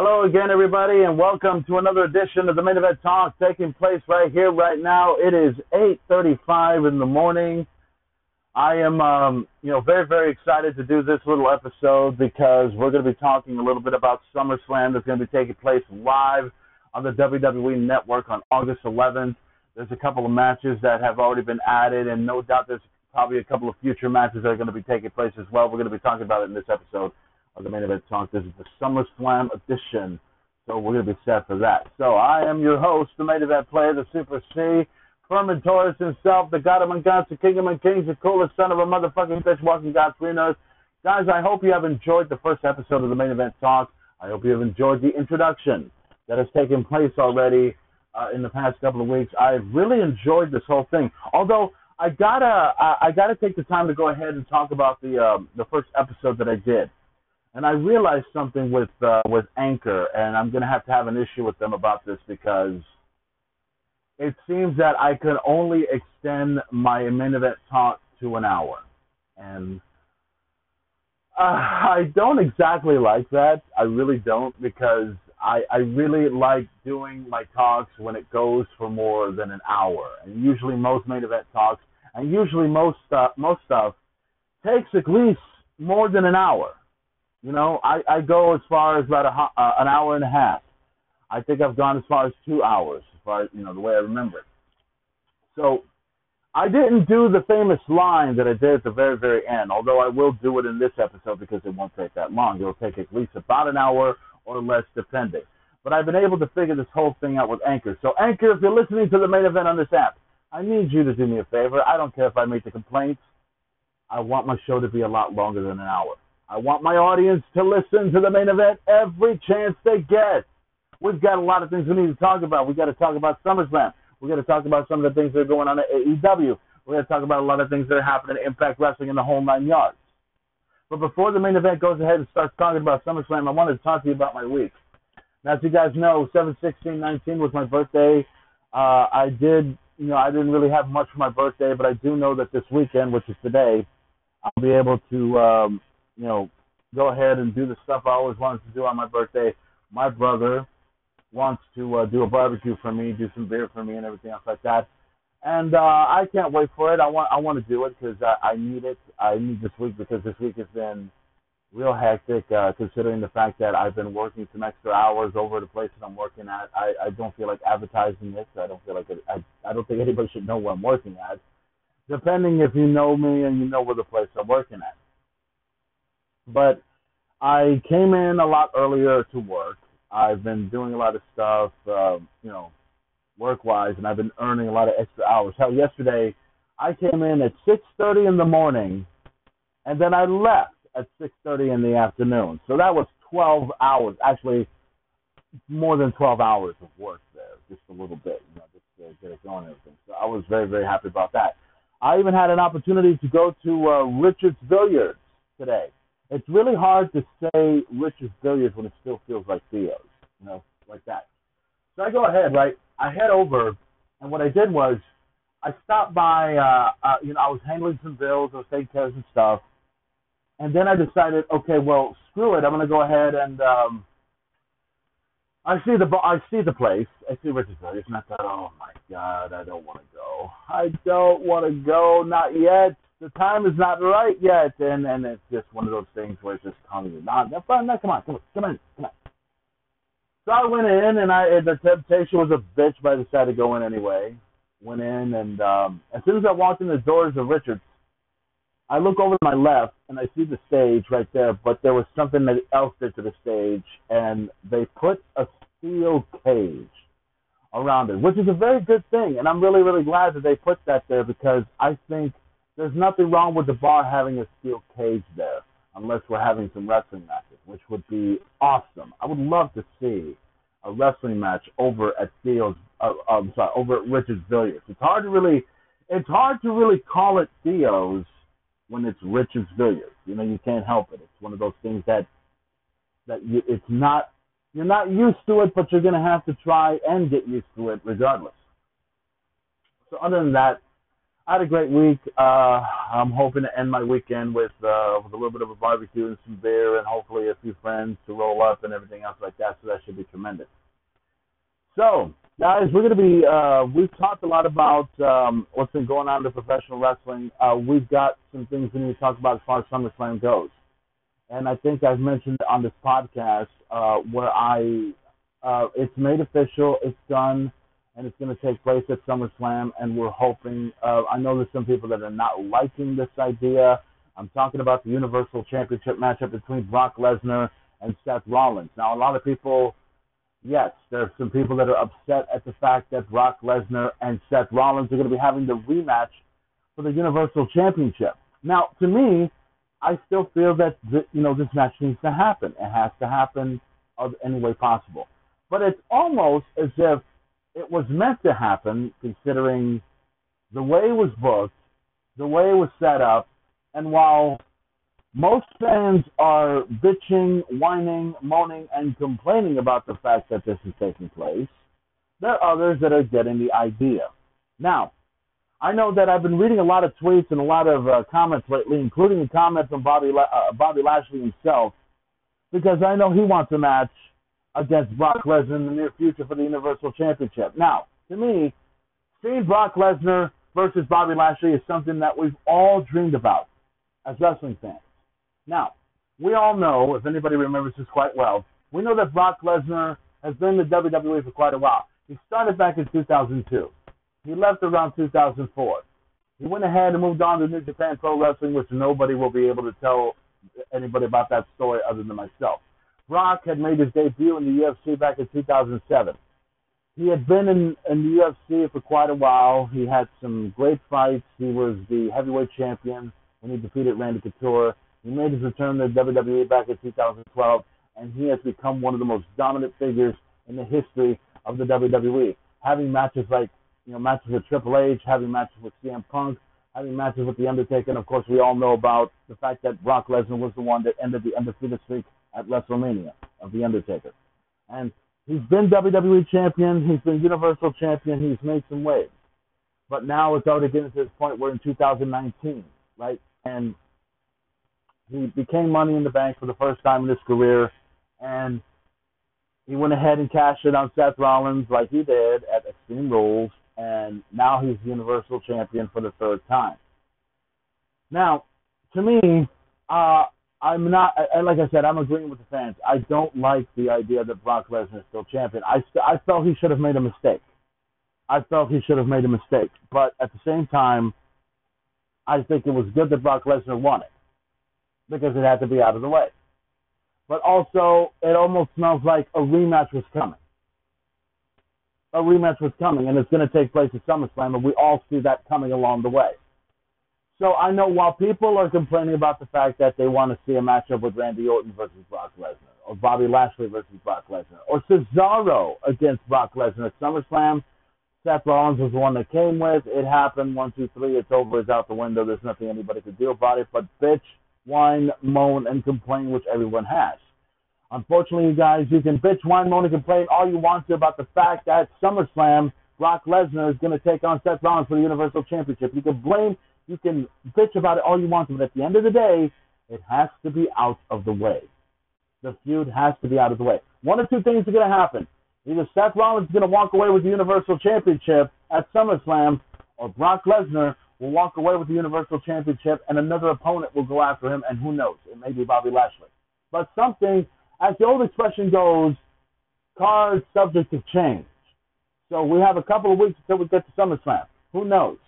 Hello again, everybody, and welcome to another edition of the Main Event Talk taking place right here, right now. It is 8:35 in the morning. I am, um, you know, very, very excited to do this little episode because we're going to be talking a little bit about SummerSlam that's going to be taking place live on the WWE Network on August 11th. There's a couple of matches that have already been added, and no doubt there's probably a couple of future matches that are going to be taking place as well. We're going to be talking about it in this episode of the main event talk. This is the SummerSlam edition, so we're going to be set for that. So I am your host, the main event player, the Super C, Furman Torres himself, the God of gods, the King among kings, the coolest son of a motherfucking fish walking God between us. Guys, I hope you have enjoyed the first episode of the main event talk. I hope you have enjoyed the introduction that has taken place already uh, in the past couple of weeks. I've really enjoyed this whole thing. Although I gotta, I, I gotta take the time to go ahead and talk about the um, the first episode that I did and I realized something with uh, with Anchor, and I'm going to have to have an issue with them about this because it seems that I can only extend my main event talk to an hour, and uh, I don't exactly like that. I really don't because I I really like doing my talks when it goes for more than an hour, and usually most main event talks, and usually most uh, most stuff takes at least more than an hour you know, I, I go as far as about a, uh, an hour and a half. I think I've gone as far as two hours, as far as, you know, the way I remember it. So I didn't do the famous line that I did at the very, very end, although I will do it in this episode because it won't take that long. It'll take at least about an hour or less, depending. But I've been able to figure this whole thing out with Anchor. So, Anchor, if you're listening to the main event on this app, I need you to do me a favor. I don't care if I make the complaints. I want my show to be a lot longer than an hour. I want my audience to listen to the main event every chance they get. We've got a lot of things we need to talk about. We've got to talk about SummerSlam. We've got to talk about some of the things that are going on at AEW. We're going to talk about a lot of things that are happening at Impact Wrestling in the whole nine yards. But before the main event goes ahead and starts talking about SummerSlam, I wanted to talk to you about my week. Now, as you guys know, 7 16 19 was my birthday. Uh, I did, you know, I didn't really have much for my birthday, but I do know that this weekend, which is today, I'll be able to um, you know, go ahead and do the stuff I always wanted to do on my birthday. My brother wants to uh, do a barbecue for me, do some beer for me, and everything else like that. And uh, I can't wait for it. I want I want to do it because I, I need it. I need this week because this week has been real hectic. Uh, considering the fact that I've been working some extra hours over the place that I'm working at, I, I don't feel like advertising this. I don't feel like it, I I don't think anybody should know where I'm working at. Depending if you know me and you know where the place I'm working at. But I came in a lot earlier to work. I've been doing a lot of stuff, uh, you know, work wise, and I've been earning a lot of extra hours. Hell, yesterday I came in at 6:30 in the morning, and then I left at 6:30 in the afternoon. So that was 12 hours, actually more than 12 hours of work there, just a little bit, you know, just to get it going and everything. So I was very, very happy about that. I even had an opportunity to go to uh, Richard's Billiards today it's really hard to say Richard's Billiards when it still feels like Theo's, you know, like that. So I go ahead, right? I head over, and what I did was I stopped by. Uh, uh, you know, I was handling some bills, I was taking care of some stuff, and then I decided, okay, well, screw it. I'm gonna go ahead and um, I see the I see the place. I see Richard's Billiards, and I thought, oh my god, I don't want to go. I don't want to go, not yet the time is not right yet, and and it's just one of those things where it's just telling you, nah, no, no, come on, come on, come on, come on. So I went in, and I and the temptation was a bitch, but I decided to go in anyway. Went in, and um, as soon as I walked in the doors of Richards, I look over to my left, and I see the stage right there. But there was something else there to the stage, and they put a steel cage around it, which is a very good thing, and I'm really, really glad that they put that there because I think there's nothing wrong with the bar having a steel cage there, unless we're having some wrestling matches, which would be awesome. I would love to see a wrestling match over at Theo's. Uh, I'm sorry, over at Richard's Billiards. It's hard to really, it's hard to really call it Theo's when it's Richard's Billiards. You know, you can't help it. It's one of those things that that you, it's not you're not used to it, but you're going to have to try and get used to it regardless. So other than that, I had a great week. Uh, I'm hoping to end my weekend with uh, with a little bit of a barbecue and some beer, and hopefully a few friends to roll up and everything else like that. So that should be tremendous. So, guys, we're going to be. Uh, we've talked a lot about um, what's been going on in professional wrestling. Uh, we've got some things we need to talk about as far as SummerSlam goes, and I think I've mentioned on this podcast uh, where I. Uh, it's made official. It's done and it's going to take place at SummerSlam. And we're hoping. Uh, I know there's some people that are not liking this idea. I'm talking about the Universal Championship matchup between Brock Lesnar and Seth Rollins. Now, a lot of people, yes, there are some people that are upset at the fact that Brock Lesnar and Seth Rollins are going to be having the rematch for the Universal Championship. Now, to me, I still feel that you know this match needs to happen. It has to happen of any way possible. But it's almost as if it was meant to happen considering the way it was booked, the way it was set up, and while most fans are bitching, whining, moaning, and complaining about the fact that this is taking place, there are others that are getting the idea. Now, I know that I've been reading a lot of tweets and a lot of uh, comments lately, including a comment from Bobby uh, Bobby Lashley himself, because I know he wants a match against Brock Lesnar in the near future for the Universal Championship. Now, to me, seeing Brock Lesnar versus Bobby Lashley is something that we've all dreamed about as wrestling fans. Now, we all know, if anybody remembers this quite well, we know that Brock Lesnar has been in the WWE for quite a while. He started back in 2002. He left around 2004. He went ahead and moved on to New Japan Pro Wrestling, which nobody will be able to tell anybody about that story other than myself. Brock had made his debut in the UFC back in 2007. He had been in, in the UFC for quite a while. He had some great fights. He was the heavyweight champion when he defeated Randy Couture. He made his return to WWE back in 2012, and he has become one of the most dominant figures in the history of the WWE, having matches like you know matches with Triple H, having matches with CM Punk, having matches with The Undertaker, and of course we all know about the fact that Brock Lesnar was the one that ended the undefeated streak at WrestleMania of The Undertaker. And he's been WWE champion, he's been Universal champion, he's made some waves. But now it's already getting to this point where in 2019, right? And he became Money in the Bank for the first time in his career, and he went ahead and cashed it on Seth Rollins like he did at Extreme Rules, and now he's the Universal Champion for the third time. Now, to me, uh, I'm not, and like I said, I'm agreeing with the fans. I don't like the idea that Brock Lesnar is still champion. I, st- I felt he should have made a mistake. I felt he should have made a mistake. But at the same time, I think it was good that Brock Lesnar won it because it had to be out of the way. But also, it almost smells like a rematch was coming. A rematch was coming, and it's going to take place at SummerSlam, and we all see that coming along the way. So I know while people are complaining about the fact that they want to see a matchup with Randy Orton versus Brock Lesnar, or Bobby Lashley versus Brock Lesnar, or Cesaro against Brock Lesnar at SummerSlam, Seth Rollins was the one that came with. It happened. One, two, three. It's over. It's out the window. There's nothing anybody could do about it but bitch, whine, moan, and complain, which everyone has. Unfortunately, you guys, you can bitch, whine, moan, and complain all you want to about the fact that SummerSlam, Brock Lesnar is going to take on Seth Rollins for the Universal Championship. You can blame you can bitch about it all you want to, but at the end of the day, it has to be out of the way. The feud has to be out of the way. One or two things are going to happen. Either Seth Rollins is going to walk away with the Universal Championship at SummerSlam, or Brock Lesnar will walk away with the Universal Championship, and another opponent will go after him, and who knows? It may be Bobby Lashley. But something, as the old expression goes, cards subject to change. So we have a couple of weeks until we get to SummerSlam. Who knows?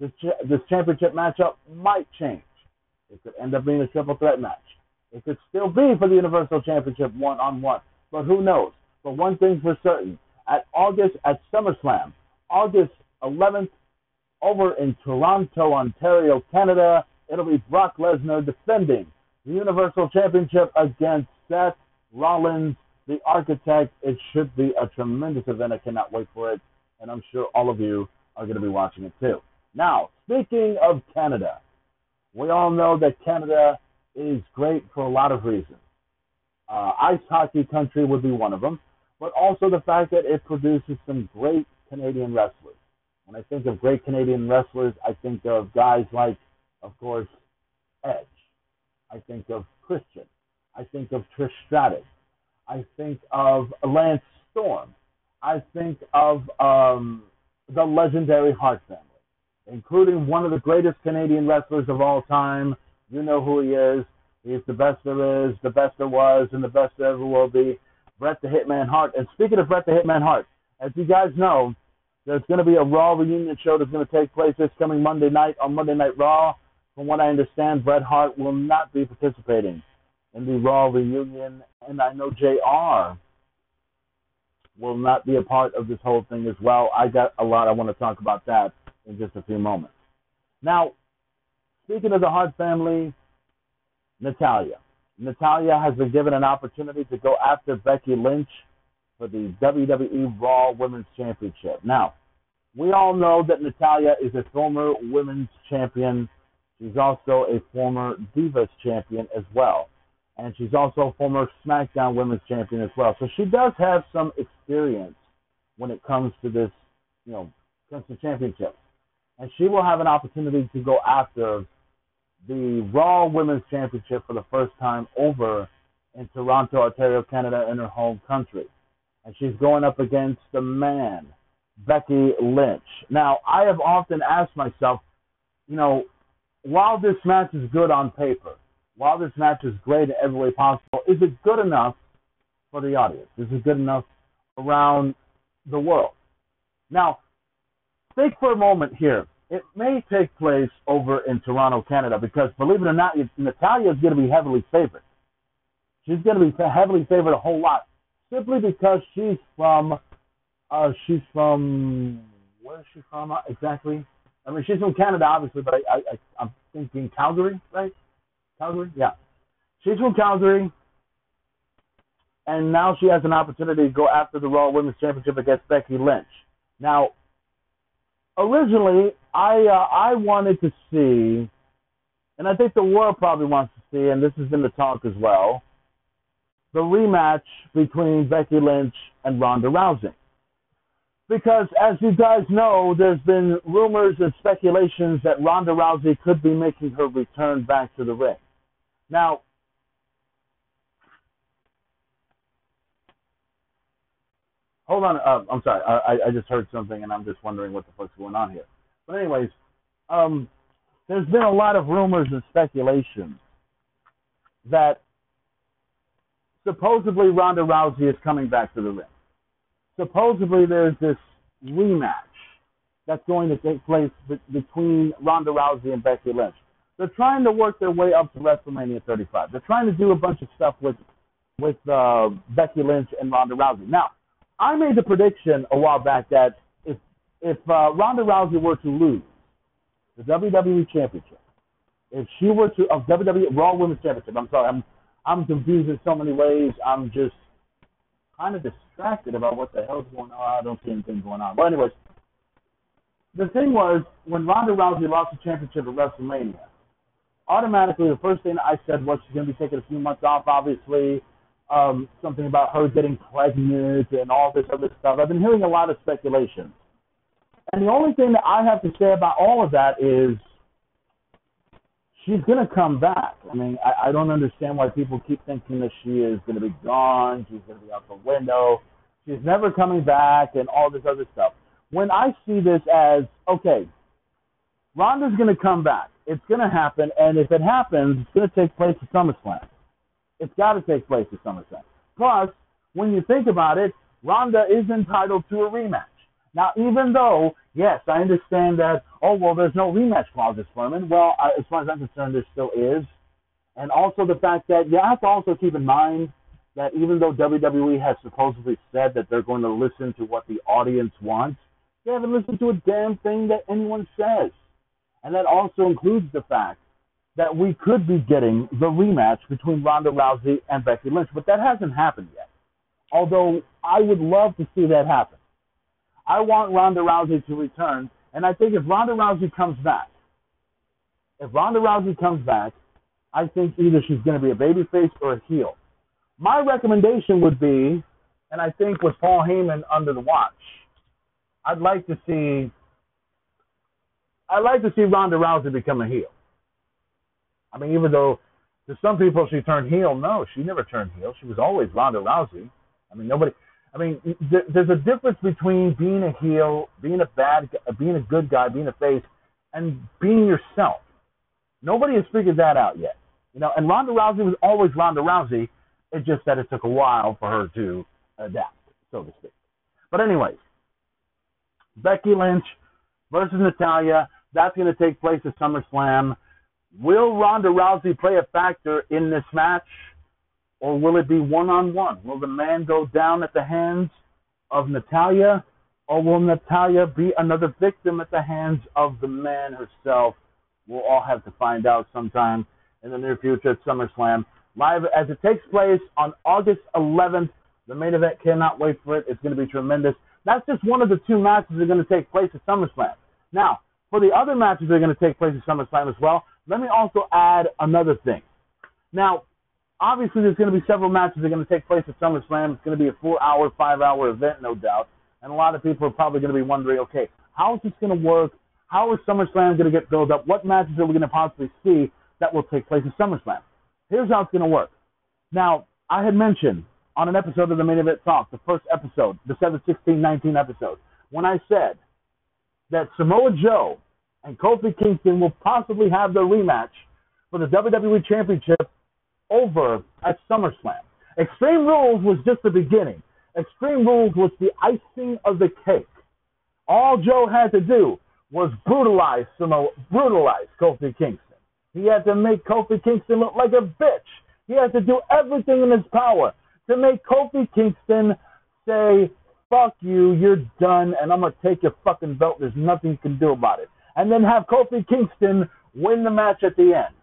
this this championship matchup might change. It could end up being a triple threat match. It could still be for the Universal Championship one on one, but who knows? But one thing's for certain: at August at SummerSlam, August 11th, over in Toronto, Ontario, Canada, it'll be Brock Lesnar defending the Universal Championship against Seth Rollins, the Architect. It should be a tremendous event. I cannot wait for it, and I'm sure all of you are going to be watching it too. Now, speaking of Canada, we all know that Canada is great for a lot of reasons. Uh, ice hockey country would be one of them, but also the fact that it produces some great Canadian wrestlers. When I think of great Canadian wrestlers, I think of guys like, of course, Edge. I think of Christian. I think of Trish Stratus. I think of Lance Storm. I think of um, the legendary Hart family, including one of the greatest Canadian wrestlers of all time. You know who he is. He's the best there is, the best there was, and the best there ever will be. Bret the Hitman Hart. And speaking of Bret the Hitman Hart, as you guys know, there's going to be a Raw reunion show that's going to take place this coming Monday night on Monday Night Raw. From what I understand, Bret Hart will not be participating in the Raw reunion, and I know JR will not be a part of this whole thing as well. I got a lot I want to talk about that in just a few moments. Now, speaking of the Hart family, Natalya. Natalya has been given an opportunity to go after Becky Lynch for the WWE Raw Women's Championship. Now, we all know that Natalya is a former women's champion. She's also a former Divas champion as well and she's also a former SmackDown Women's Champion as well. So she does have some experience when it comes to this, you know, comes to championships. And she will have an opportunity to go after the Raw Women's Championship for the first time over in Toronto, Ontario, Canada, in her home country. And she's going up against the man, Becky Lynch. Now, I have often asked myself, you know, while this match is good on paper, while this match is great in every way possible, is it good enough for the audience? Is it good enough around the world? Now, think for a moment here. It may take place over in Toronto, Canada, because believe it or not, Natalya is going to be heavily favored. She's going to be heavily favored a whole lot, simply because she's from, uh, she's from, where is she from exactly? I mean, she's from Canada, obviously, but I, I, I'm thinking Calgary, right? Calgary? Yeah. She's from Calgary, and now she has an opportunity to go after the Raw Women's Championship against Becky Lynch. Now, originally, I uh, I wanted to see, and I think the world probably wants to see, and this has been the talk as well, the rematch between Becky Lynch and Ronda Rousey. Because as you guys know, there's been rumors and speculations that Ronda Rousey could be making her return back to the ring. Now, hold on. Uh, I'm sorry. I, I just heard something, and I'm just wondering what the fuck's going on here. But anyways, um, there's been a lot of rumors and speculation that supposedly Ronda Rousey is coming back to the ring. Supposedly there's this rematch that's going to take place between Ronda Rousey and Becky Lynch. They're trying to work their way up to WrestleMania 35. They're trying to do a bunch of stuff with with uh, Becky Lynch and Ronda Rousey. Now, I made the prediction a while back that if if uh, Ronda Rousey were to lose the WWE Championship, if she were to of WWE Raw Women's Championship, I'm sorry, I'm I'm confused in so many ways. I'm just kind of distracted about what the hell's going on. I don't see anything going on. But anyways, the thing was when Ronda Rousey lost the championship at WrestleMania, automatically the first thing I said was she's going to be taking a few months off, obviously. Um, something about her getting pregnant and all this other stuff. I've been hearing a lot of speculation. And the only thing that I have to say about all of that is she's going to come back. I mean, I, I don't understand why people keep thinking that she is going to be gone, she's going to be out the window, she's never coming back, and all this other stuff. When I see this as, okay, Ronda's going to come back. It's going to happen, and if it happens, it's going to take place at SummerSlam. It's got to take place at SummerSlam. Plus, when you think about it, Ronda is entitled to a rematch. Now, even though, yes, I understand that, oh, well, there's no rematch clause, Furman. Well, I, as far as I'm concerned, there still is. And also the fact that you have to also keep in mind that even though WWE has supposedly said that they're going to listen to what the audience wants, they haven't listened to a damn thing that anyone says. And that also includes the fact that we could be getting the rematch between Ronda Rousey and Becky Lynch, but that hasn't happened yet. Although I would love to see that happen. I want Ronda Rousey to return, and I think if Ronda Rousey comes back, if Ronda Rousey comes back, I think either she's going to be a babyface or a heel. My recommendation would be, and I think with Paul Heyman under the watch, I'd like to see I like to see Ronda Rousey become a heel. I mean, even though to some people she turned heel, no, she never turned heel. She was always Ronda Rousey. I mean, nobody. I mean, th- there's a difference between being a heel, being a bad, being a good guy, being a face, and being yourself. Nobody has figured that out yet. You know, and Ronda Rousey was always Ronda Rousey. It's just that it took a while for her to adapt, so to speak. But anyways, Becky Lynch versus Natalya. That's going to take place at SummerSlam. Will Ronda Rousey play a factor in this match, or will it be one on one? Will the man go down at the hands of Natalya, or will Natalya be another victim at the hands of the man herself? We'll all have to find out sometime in the near future at SummerSlam. Live as it takes place on August 11th. The main event cannot wait for it. It's going to be tremendous. That's just one of the two matches that are going to take place at SummerSlam. Now, for the other matches that are going to take place at SummerSlam as well, let me also add another thing. Now, obviously, there's going to be several matches that are going to take place at SummerSlam. It's going to be a four-hour, five-hour event, no doubt. And a lot of people are probably going to be wondering, okay, how is this going to work? How is SummerSlam going to get built up? What matches are we going to possibly see that will take place at SummerSlam? Here's how it's going to work. Now, I had mentioned on an episode of the Main Event Talk, the first episode, the 7 16 19 episode, when I said that Samoa Joe and Kofi Kingston will possibly have their rematch for the WWE Championship over at SummerSlam. Extreme Rules was just the beginning. Extreme Rules was the icing of the cake. All Joe had to do was brutalize Samoa, brutalize Kofi Kingston. He had to make Kofi Kingston look like a bitch. He had to do everything in his power to make Kofi Kingston say, fuck you, you're done, and I'm going to take your fucking belt. There's nothing you can do about it and then have Kofi Kingston win the match at the end.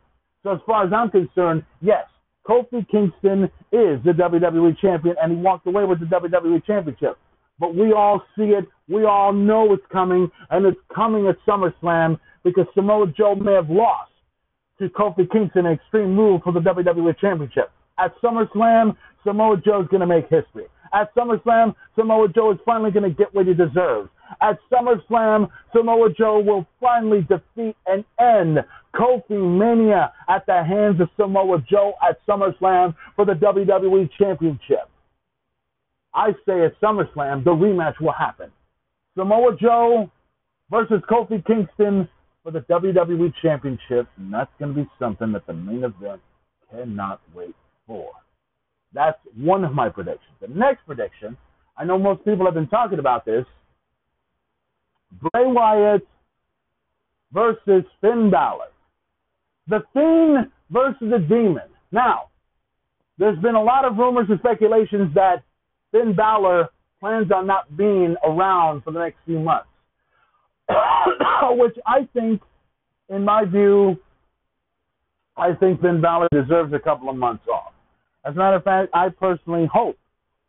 So as far as I'm concerned, yes, Kofi Kingston is the WWE champion, and he walked away with the WWE championship. But we all see it, we all know it's coming, and it's coming at SummerSlam because Samoa Joe may have lost to Kofi Kingston in Extreme Rules for the WWE championship. At SummerSlam, Samoa Joe's going to make history. At SummerSlam, Samoa Joe is finally going to get what he deserves. At SummerSlam, Samoa Joe will finally defeat and end Kofi Mania at the hands of Samoa Joe at SummerSlam for the WWE Championship. I say at SummerSlam, the rematch will happen. Samoa Joe versus Kofi Kingston for the WWE Championship, and that's going to be something that the main event cannot wait for. That's one of my predictions. The next prediction, I know most people have been talking about this, Bray Wyatt versus Finn Balor. The Fiend versus the Demon. Now, there's been a lot of rumors and speculations that Finn Balor plans on not being around for the next few months, which I think, in my view, I think Finn Balor deserves a couple of months off. As a matter of fact, I personally hope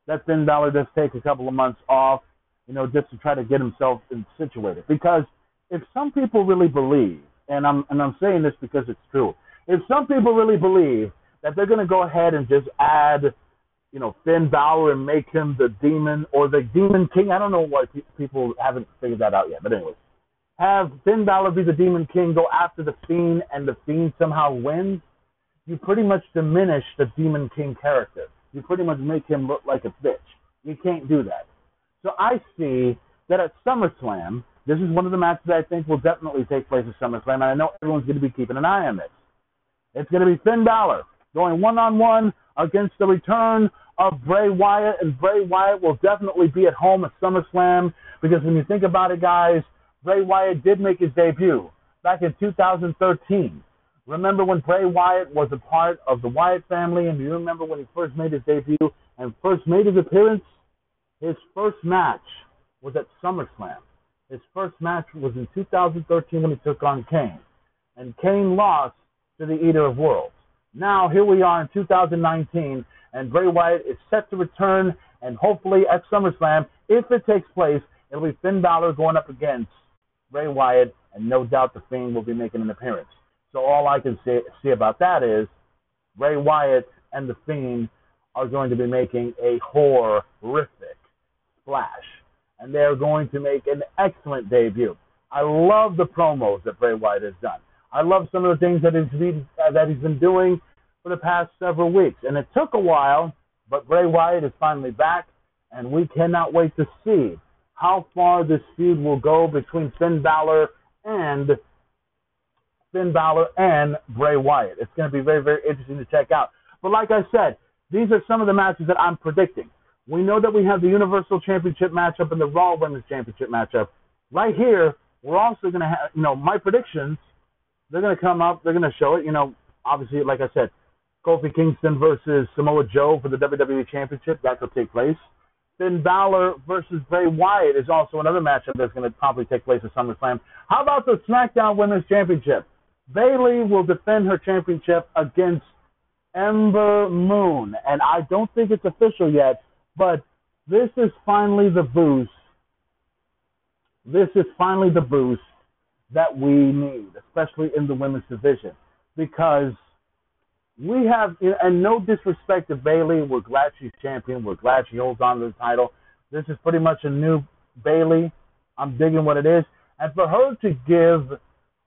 that Finn Balor does take a couple of months off you know, just to try to get himself situated. Because if some people really believe, and I'm and I'm saying this because it's true, if some people really believe that they're going to go ahead and just add, you know, Finn Balor and make him the demon or the Demon King, I don't know why people haven't figured that out yet. But anyways, have Finn Balor be the Demon King, go after the Fiend, and the Fiend somehow wins. You pretty much diminish the Demon King character. You pretty much make him look like a bitch. You can't do that. So I see that at SummerSlam, this is one of the matches I think will definitely take place at SummerSlam, and I know everyone's going to be keeping an eye on this. It's going to be Finn Balor going one on one against the return of Bray Wyatt, and Bray Wyatt will definitely be at home at SummerSlam because when you think about it, guys, Bray Wyatt did make his debut back in 2013. Remember when Bray Wyatt was a part of the Wyatt family, and do you remember when he first made his debut and first made his appearance? His first match was at SummerSlam. His first match was in 2013 when he took on Kane. And Kane lost to the Eater of Worlds. Now, here we are in 2019, and Bray Wyatt is set to return, and hopefully at SummerSlam, if it takes place, it'll be Finn Balor going up against Bray Wyatt, and no doubt the Fiend will be making an appearance. So all I can say, see about that is Bray Wyatt and the Fiend are going to be making a horrific Splash, and they're going to make an excellent debut. I love the promos that Bray Wyatt has done. I love some of the things that he's been, uh, that he's been doing for the past several weeks. And it took a while, but Bray Wyatt is finally back, and we cannot wait to see how far this feud will go between Finn Balor and Finn Balor and Bray Wyatt. It's going to be very, very interesting to check out. But like I said, these are some of the matches that I'm predicting. We know that we have the Universal Championship matchup and the Raw Women's Championship matchup. Right here, we're also going to have, you know, my predictions, they're going to come up, they're going to show it. You know, obviously, like I said, Kofi Kingston versus Samoa Joe for the WWE Championship, that will take place. Finn Balor versus Bray Wyatt is also another matchup that's going to probably take place at SummerSlam. How about the SmackDown Women's Championship? Bayley will defend her championship against Ember Moon, and I don't think it's official yet, but this is finally the boost. This is finally the boost that we need, especially in the women's division, because we have, and no disrespect to Bayley, we're glad she's champion. We're glad she holds on to the title. This is pretty much a new Bayley. I'm digging what it is, and for her to give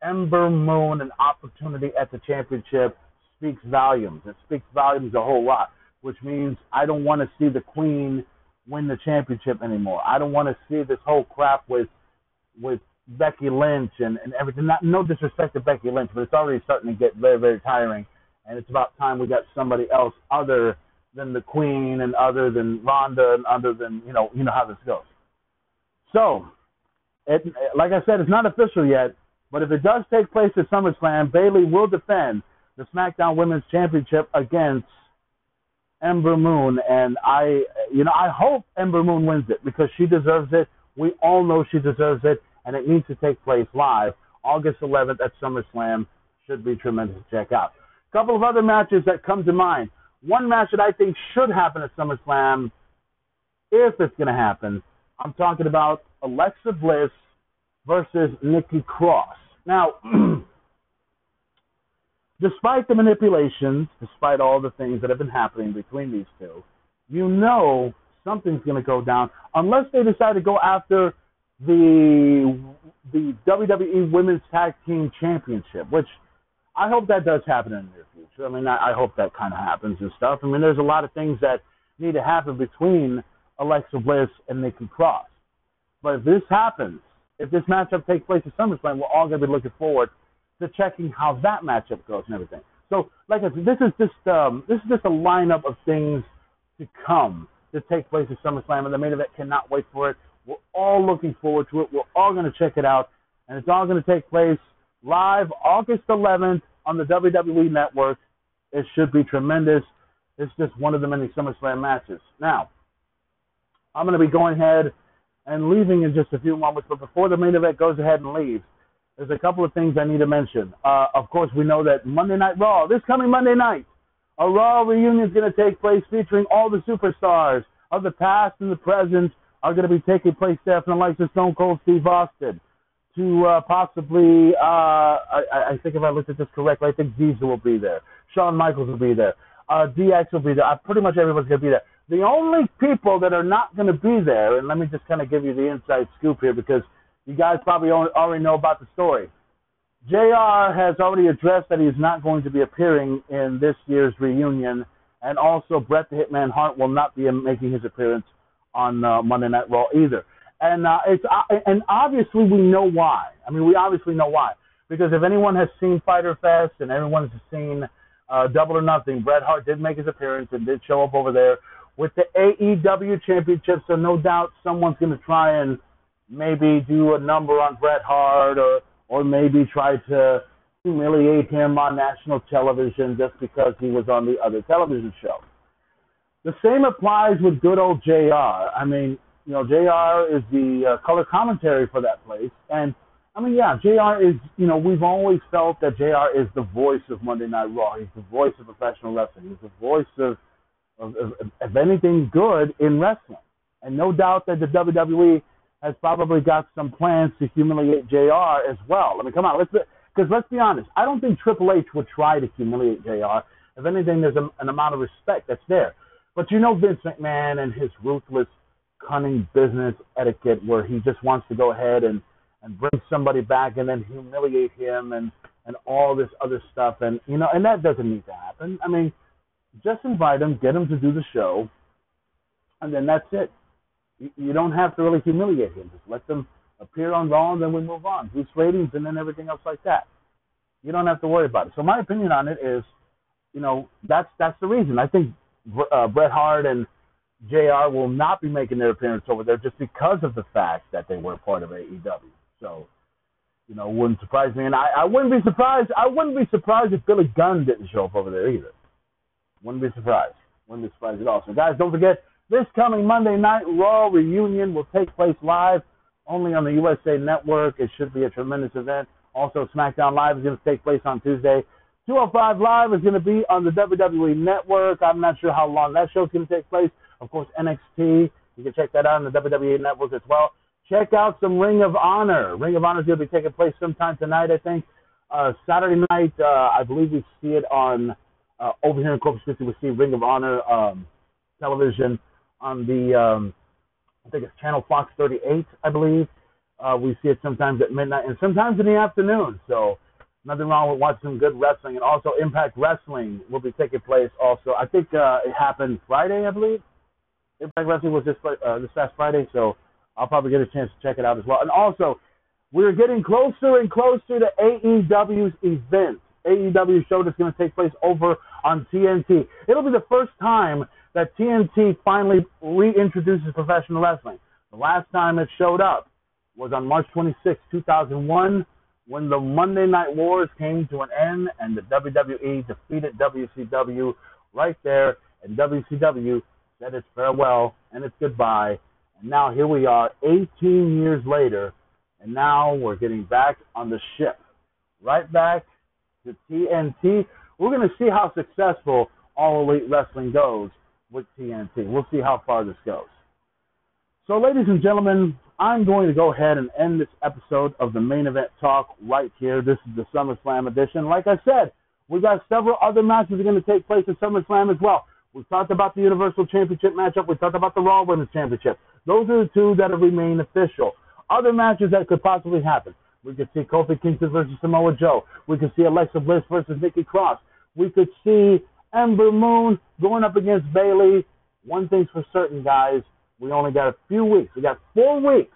Ember Moon an opportunity at the championship speaks volumes. It speaks volumes a whole lot, which means I don't want to see the Queen win the championship anymore. I don't want to see this whole crap with with Becky Lynch and, and everything. Not no disrespect to Becky Lynch, but it's already starting to get very, very tiring. And it's about time we got somebody else other than the Queen and other than Ronda and other than you know you know how this goes. So, it, like I said, it's not official yet, but if it does take place at SummerSlam, Bayley will defend the SmackDown Women's Championship against Ember Moon, and I, you know, I hope Ember Moon wins it because she deserves it. We all know she deserves it, and it needs to take place live August 11th at SummerSlam. Should be tremendous to check out. A couple of other matches that come to mind. One match that I think should happen at SummerSlam, if it's going to happen. I'm talking about Alexa Bliss versus Nikki Cross. Now, despite the manipulations, despite all the things that have been happening between these two, you know something's going to go down unless they decide to go after the the WWE Women's Tag Team Championship, which I hope that does happen in the near future. I mean, I, I hope that kind of happens and stuff. I mean, there's a lot of things that need to happen between Alexa Bliss and Nikki Cross. But if this happens, if this matchup takes place at SummerSlam, we're all going to be looking forward to checking how that matchup goes and everything. So, like I said, this is just um, this is just a lineup of things to come to take place at SummerSlam, and the main event cannot wait for it. We're all looking forward to it. We're all going to check it out, and it's all going to take place live August 11th on the WWE Network. It should be tremendous. It's just one of the many SummerSlam matches. Now, I'm going to be going ahead and leaving in just a few moments. But before the main event goes ahead and leaves, there's a couple of things I need to mention. Uh, of course, we know that Monday Night Raw, this coming Monday night, a Raw reunion is going to take place featuring all the superstars of the past and the present are going to be taking place there from the likes of Stone Cold Steve Austin to uh, possibly, uh, I, I think if I looked at this correctly, I think Diesel will be there. Shawn Michaels will be there. Uh, DX will be there. Uh, pretty much everyone's going to be there. The only people that are not going to be there, and let me just kind of give you the inside scoop here because you guys probably already know about the story. JR has already addressed that he's not going to be appearing in this year's reunion, and also Bret the Hitman Hart will not be making his appearance on uh, Monday Night Raw either. And uh, it's uh, and obviously we know why. I mean, we obviously know why because if anyone has seen Fyter Fest and everyone has seen uh, Double or Nothing, Bret Hart did make his appearance and did show up over there with the AEW Championship, so no doubt someone's going to try and maybe do a number on Bret Hart or or maybe try to humiliate him on national television just because he was on the other television show. The same applies with good old JR. I mean, you know, JR is the uh, color commentary for that place. And, I mean, yeah, JR is, you know, we've always felt that JR is the voice of Monday Night Raw. He's the voice of professional wrestling. He's the voice of of, of, of anything good in wrestling. And no doubt that the WWE has probably got some plans to humiliate JR as well. I mean, come on, let's because let's be honest. I don't think Triple H would try to humiliate JR. If anything, there's a, an amount of respect that's there. But you know Vince McMahon and his ruthless, cunning business etiquette, where he just wants to go ahead and and bring somebody back and then humiliate him and and all this other stuff and you know and that doesn't need to happen. I mean, just invite him, get him to do the show, and then that's it. You, you don't have to really humiliate him. Just let them appear on Raw and then we move on. Boost ratings and then everything else like that. You don't have to worry about it. So my opinion on it is, you know, that's that's the reason. I think uh, Bret Hart and JR will not be making their appearance over there just because of the fact that they were part of AEW. So, you know, wouldn't surprise me. And I, I wouldn't be surprised. I wouldn't be surprised if Billy Gunn didn't show up over there either. Wouldn't be surprised. Wouldn't be surprised at all. So, guys, don't forget this coming Monday night Raw reunion will take place live only on the USA Network. It should be a tremendous event. Also, SmackDown Live is going to take place on Tuesday. 205 Live is going to be on the WWE Network. I'm not sure how long that show is going to take place. Of course, NXT. You can check that out on the WWE Network as well. Check out some Ring of Honor. Ring of Honor is going to be taking place sometime tonight, I think. Uh, Saturday night, uh, I believe we see it on uh, over here in Corpus Christi. We see Ring of Honor um, television on the um, I think it's Channel Fox 38, I believe. Uh, we see it sometimes at midnight and sometimes in the afternoon. So nothing wrong with watching good wrestling. And also Impact Wrestling will be taking place. Also, I think uh, it happened Friday, I believe. Impact Wrestling was this uh, this past Friday, so I'll probably get a chance to check it out as well. And also, we're getting closer and closer to AEW's event. AEW show that's going to take place over on TNT. It'll be the first time that TNT finally reintroduces professional wrestling. The last time it showed up was on March 26, 2001, when the Monday Night Wars came to an end and the WWE defeated WCW right there, and WCW said its farewell and its goodbye. And now here we are, 18 years later, and now we're getting back on the ship, right back to TNT. We're going to see how successful All Elite Wrestling goes with TNT. We'll see how far this goes. So, ladies and gentlemen, I'm going to go ahead and end this episode of the main event talk right here. This is the SummerSlam edition. Like I said, we've got several other matches that are going to take place at SummerSlam as well. We talked about the Universal Championship matchup. We talked about the Raw Women's Championship. Those are the two that have remained official. Other matches that could possibly happen. We could see Kofi Kingston versus Samoa Joe. We could see Alexa Bliss versus Nikki Cross. We could see Ember Moon going up against Bayley. One thing's for certain, guys. We only got a few weeks. We got four weeks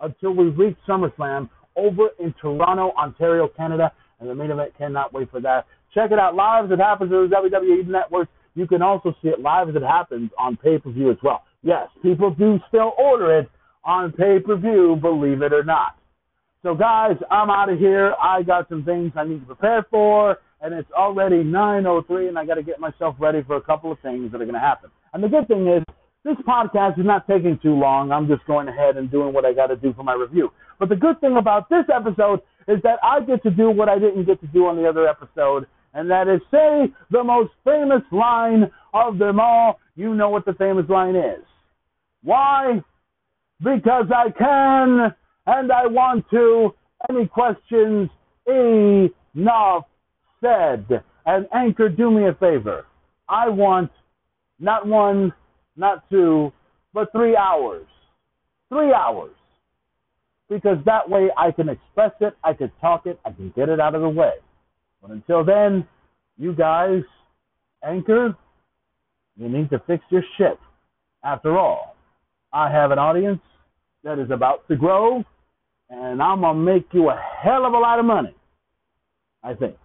until we reach SummerSlam over in Toronto, Ontario, Canada. And the main event cannot wait for that. Check it out live as it happens on the WWE Network. You can also see it live as it happens on pay per view as well. Yes, people do still order it on pay per view, believe it or not. So, guys, I'm out of here. I got some things I need to prepare for and it's already 9:03, and I got to get myself ready for a couple of things that are going to happen. And the good thing is, this podcast is not taking too long. I'm just going ahead and doing what I got to do for my review. But the good thing about this episode is that I get to do what I didn't get to do on the other episode, and that is say the most famous line of them all. You know what the famous line is. Why? Because I can and I want to. Any questions? Enough said, and Anchor, do me a favor. I want not one, not two, but three hours. Three hours. Because that way I can express it, I can talk it, I can get it out of the way. But until then, you guys, Anchor, you need to fix your shit. After all, I have an audience that is about to grow, and I'm to make you a hell of a lot of money. I think.